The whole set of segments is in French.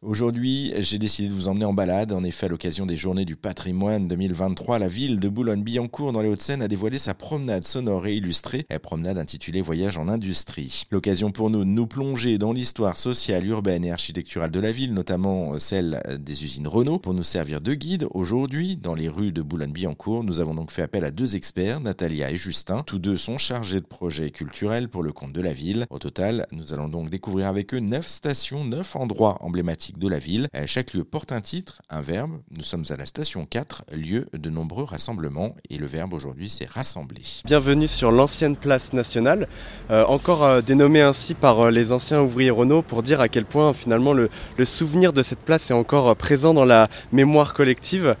Aujourd'hui, j'ai décidé de vous emmener en balade. En effet, à l'occasion des Journées du patrimoine 2023, la ville de Boulogne-Billancourt dans les Hauts-de-Seine a dévoilé sa promenade sonore et illustrée, une promenade intitulée Voyage en industrie. L'occasion pour nous de nous plonger dans l'histoire sociale, urbaine et architecturale de la ville, notamment celle des usines Renault, pour nous servir de guide. Aujourd'hui, dans les rues de Boulogne-Billancourt, nous avons donc fait appel à deux experts, Natalia et Justin. Tous deux sont chargés de projets culturels pour le compte de la ville. Au total, nous allons donc découvrir avec eux neuf stations, neuf endroits emblématiques de la ville. Euh, chaque lieu porte un titre, un verbe. Nous sommes à la station 4, lieu de nombreux rassemblements. Et le verbe aujourd'hui, c'est rassembler. Bienvenue sur l'ancienne place nationale, euh, encore euh, dénommée ainsi par les anciens ouvriers Renault pour dire à quel point finalement le, le souvenir de cette place est encore présent dans la mémoire collective.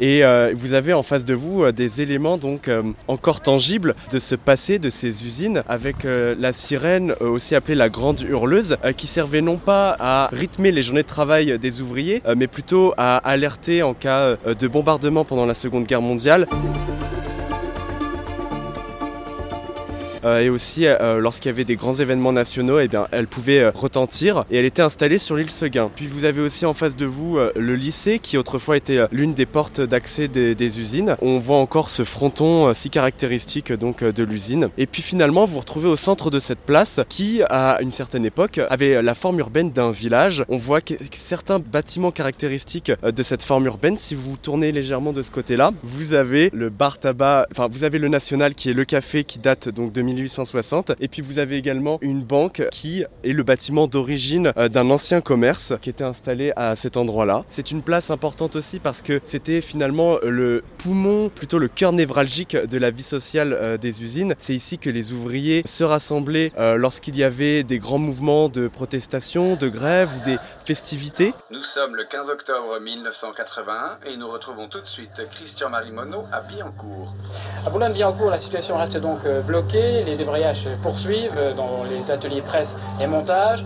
Et euh, vous avez en face de vous euh, des éléments donc euh, encore tangibles de ce passé de ces usines avec la sirène aussi appelée la grande hurleuse qui servait non pas à rythmer les journées de travail des ouvriers mais plutôt à alerter en cas de bombardement pendant la Seconde Guerre mondiale. Et aussi euh, lorsqu'il y avait des grands événements nationaux, eh bien, elle pouvait euh, retentir et elle était installée sur l'île Seguin. Puis vous avez aussi en face de vous le lycée qui autrefois était l'une des portes d'accès des, usines. On voit encore ce fronton si caractéristique donc de l'usine. Et puis finalement, vous vous retrouvez au centre de cette place qui, à une certaine époque, avait la forme urbaine d'un village. On voit que certains bâtiments caractéristiques de cette forme urbaine. Si vous tournez légèrement de ce côté-là, vous avez le bar tabac, enfin vous avez le national qui est le café qui date donc de 1860. Et puis vous avez également une banque qui est le bâtiment d'origine euh, d'un ancien commerce qui était installé à cet endroit-là. C'est une place importante aussi parce que c'était finalement le poumon, plutôt le cœur névralgique de la vie sociale euh, des usines. C'est ici que les ouvriers se rassemblaient euh, lorsqu'il y avait des grands mouvements de protestation, de grève ou des festivités. Nous sommes le 15 octobre 1981 et nous retrouvons tout de suite Christian-Marie Monod à Billancourt. À Boulogne-Billancourt, la situation reste donc bloquée les débrayages poursuivent dans les ateliers presse et montage.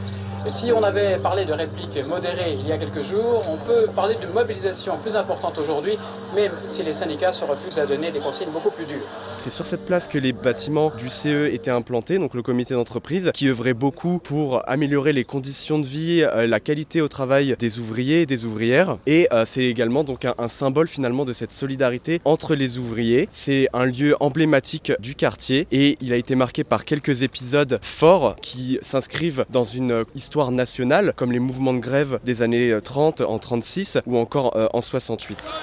Si on avait parlé de répliques modérées il y a quelques jours, on peut parler de mobilisation plus importante aujourd'hui, même si les syndicats se refusent à donner des consignes beaucoup plus dures. C'est sur cette place que les bâtiments du CE étaient implantés, donc le comité d'entreprise, qui œuvrait beaucoup pour améliorer les conditions de vie, euh, la qualité au travail des ouvriers et des ouvrières. Et euh, c'est également donc un, symbole finalement de cette solidarité entre les ouvriers. C'est un lieu emblématique du quartier et il a été marqué par quelques épisodes forts qui s'inscrivent dans une histoire nationale, comme les mouvements de grève des années 30 en 36 ou encore euh, en 68.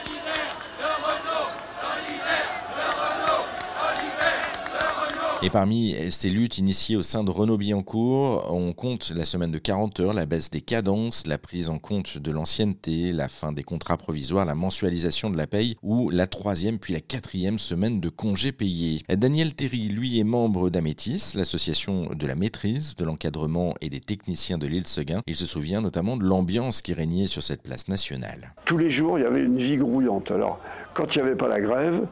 Et parmi ces luttes initiées au sein de Renault Billancourt, on compte la semaine de 40 heures, la baisse des cadences, la prise en compte de l'ancienneté, la fin des contrats provisoires, la mensualisation de la paye ou la troisième puis la quatrième semaine de congés payés. Daniel Terry, lui, est membre d'Amétis, l'association de la maîtrise, de l'encadrement et des techniciens de l'île Seguin. Il se souvient notamment de l'ambiance qui régnait sur cette place nationale. Tous les jours, il y avait une vie grouillante. Alors, quand il n'y avait pas la grève,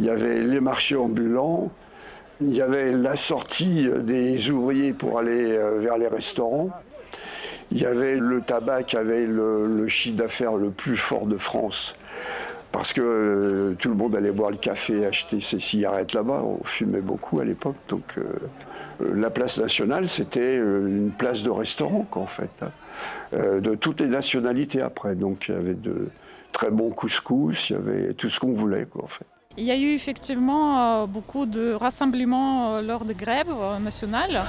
il y avait les marchés ambulants, il y avait la sortie des ouvriers pour aller euh, vers les restaurants. Il y avait le tabac qui avait le, chiffre d'affaires le plus fort de France. Parce que euh, tout le monde allait boire le café, acheter ses cigarettes là-bas. On fumait beaucoup à l'époque. Donc euh, la place nationale, c'était une place de restaurant, en fait. Hein. de toutes les nationalités après. Donc il y avait de très bons couscous, il y avait tout ce qu'on voulait, quoi, en fait. Il y a eu effectivement euh, beaucoup de rassemblements euh, lors des grèves euh, nationales.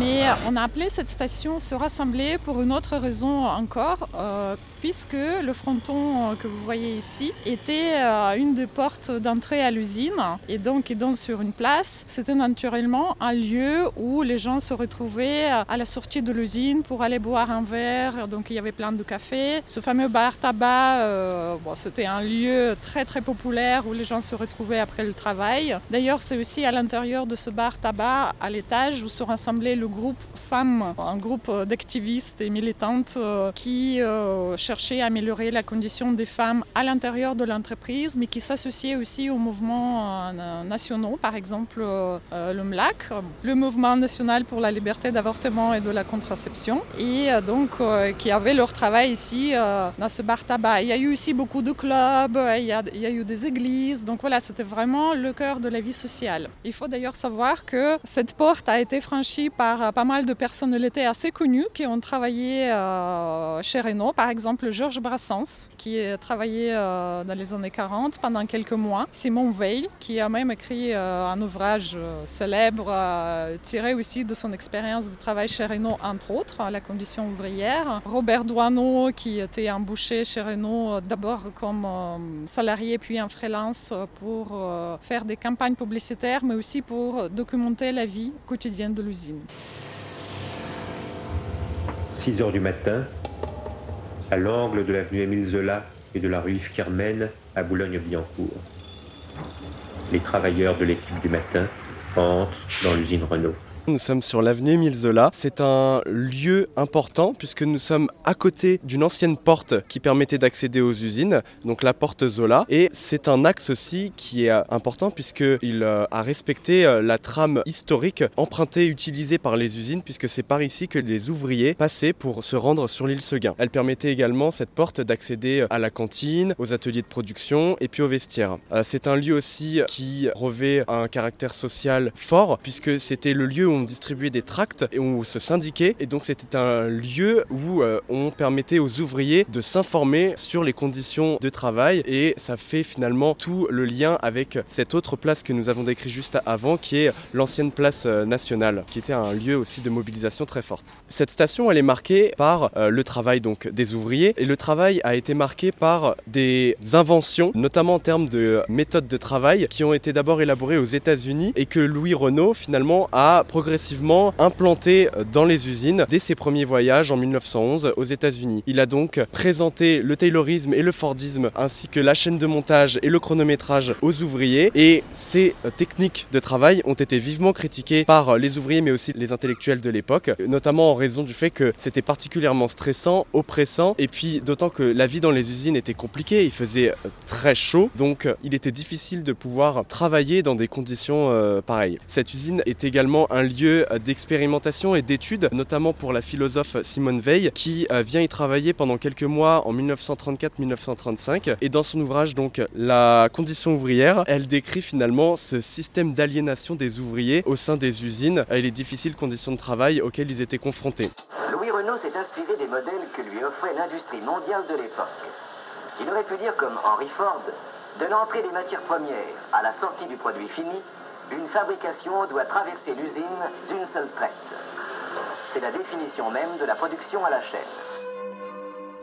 Mais on a appelé cette station se rassembler pour une autre raison encore, puisque le fronton que vous voyez ici était euh, une des portes d'entrée à l'usine et donc donne sur une place. C'était naturellement un lieu où les gens se retrouvaient euh, à la sortie de l'usine pour aller boire un verre. Donc il y avait plein de cafés. Ce fameux bar tabac, euh, c'était un lieu très très populaire où les gens se retrouvaient après le travail. D'ailleurs, c'est aussi à l'intérieur de ce bar tabac, à l'étage, où se rassemblait le groupe femmes, un groupe d'activistes et militantes qui cherchait à améliorer la condition des femmes à l'intérieur de l'entreprise, mais qui s'associait aussi aux mouvements nationaux, par exemple le MLAC, le Mouvement national pour la liberté d'avortement et de la contraception, et donc qui avaient leur travail ici dans ce bar tabac. Il y a eu aussi beaucoup de clubs, il y a, il y a eu des églises, donc voilà, c'était vraiment le cœur de la vie sociale. Il faut d'ailleurs savoir que cette porte a été franchie par pas mal de personnalités assez connues qui ont travaillé euh, chez Renault, par exemple Georges Brassens, qui a travaillé euh, dans les années 40 pendant quelques mois, Simon Veil, qui a même écrit euh, un ouvrage célèbre tiré aussi de son expérience de travail chez Renault, entre autres, La condition ouvrière, Robert Douaneau, qui était embauché chez Renault d'abord comme salarié puis en freelance pour faire des campagnes publicitaires, mais aussi pour documenter la vie quotidienne de l'usine. 6 heures du matin, à l'angle de l'avenue Émile Zola et de la rue Yves à Boulogne-Billancourt. Les travailleurs de l'équipe du matin entrent dans l'usine Renault. Nous sommes sur l'avenue Émile Zola. C'est un lieu important puisque nous sommes à côté d'une ancienne porte qui permettait d'accéder aux usines, donc la porte Zola. Et c'est un axe aussi qui est important puisqu'il euh, a respecté euh, la trame historique empruntée et utilisée par les usines puisque c'est par ici que les ouvriers passaient pour se rendre sur l'île Seguin. Elle permettait également, cette porte, d'accéder à la cantine, aux ateliers de production et puis aux vestiaires. Euh, c'est un lieu aussi qui revêt un caractère social fort puisque c'était le lieu où on distribuait des tracts et on se syndiquait. Et donc c'était un lieu où euh, on permettait aux ouvriers de s'informer sur les conditions de travail. Et ça fait finalement tout le lien avec cette autre place que nous avons décrit juste avant, qui est l'ancienne place euh, nationale, qui était un lieu aussi de mobilisation très forte. Cette station, elle est marquée par euh, le travail donc des ouvriers. Et le travail a été marqué par des inventions, notamment en termes de méthodes de travail, qui ont été d'abord élaborées aux États-Unis et que Louis Renault finalement a progressé progressivement implanté dans les usines dès ses premiers voyages en 1911 aux États-Unis. Il a donc présenté le taylorisme et le fordisme ainsi que la chaîne de montage et le chronométrage aux ouvriers et ces techniques de travail ont été vivement critiquées par les ouvriers mais aussi les intellectuels de l'époque, notamment en raison du fait que c'était particulièrement stressant, oppressant et puis d'autant que la vie dans les usines était compliquée, il faisait très chaud donc il était difficile de pouvoir travailler dans des conditions euh, pareilles. Cette usine est également un lieu d'expérimentation et d'études, notamment pour la philosophe Simone Veil, qui euh, vient y travailler pendant quelques mois en 1934-1935. Et dans son ouvrage, donc, La condition ouvrière, elle décrit finalement ce système d'aliénation des ouvriers au sein des usines et les difficiles conditions de travail auxquelles ils étaient confrontés. Louis Renault s'est inspiré des modèles que lui offrait l'industrie mondiale de l'époque. Il aurait pu dire comme Henry Ford, de l'entrée des matières premières à la sortie du produit fini, une fabrication doit traverser l'usine d'une seule traite. C'est la définition même de la production à la chaîne.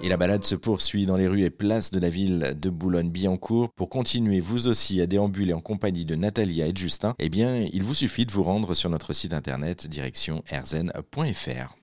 Et la balade se poursuit dans les rues et places de la ville de Boulogne-Billancourt. Pour continuer vous aussi à déambuler en compagnie de Natalia et de Justin, eh bien, il vous suffit de vous rendre sur notre site internet direction erzen.fr.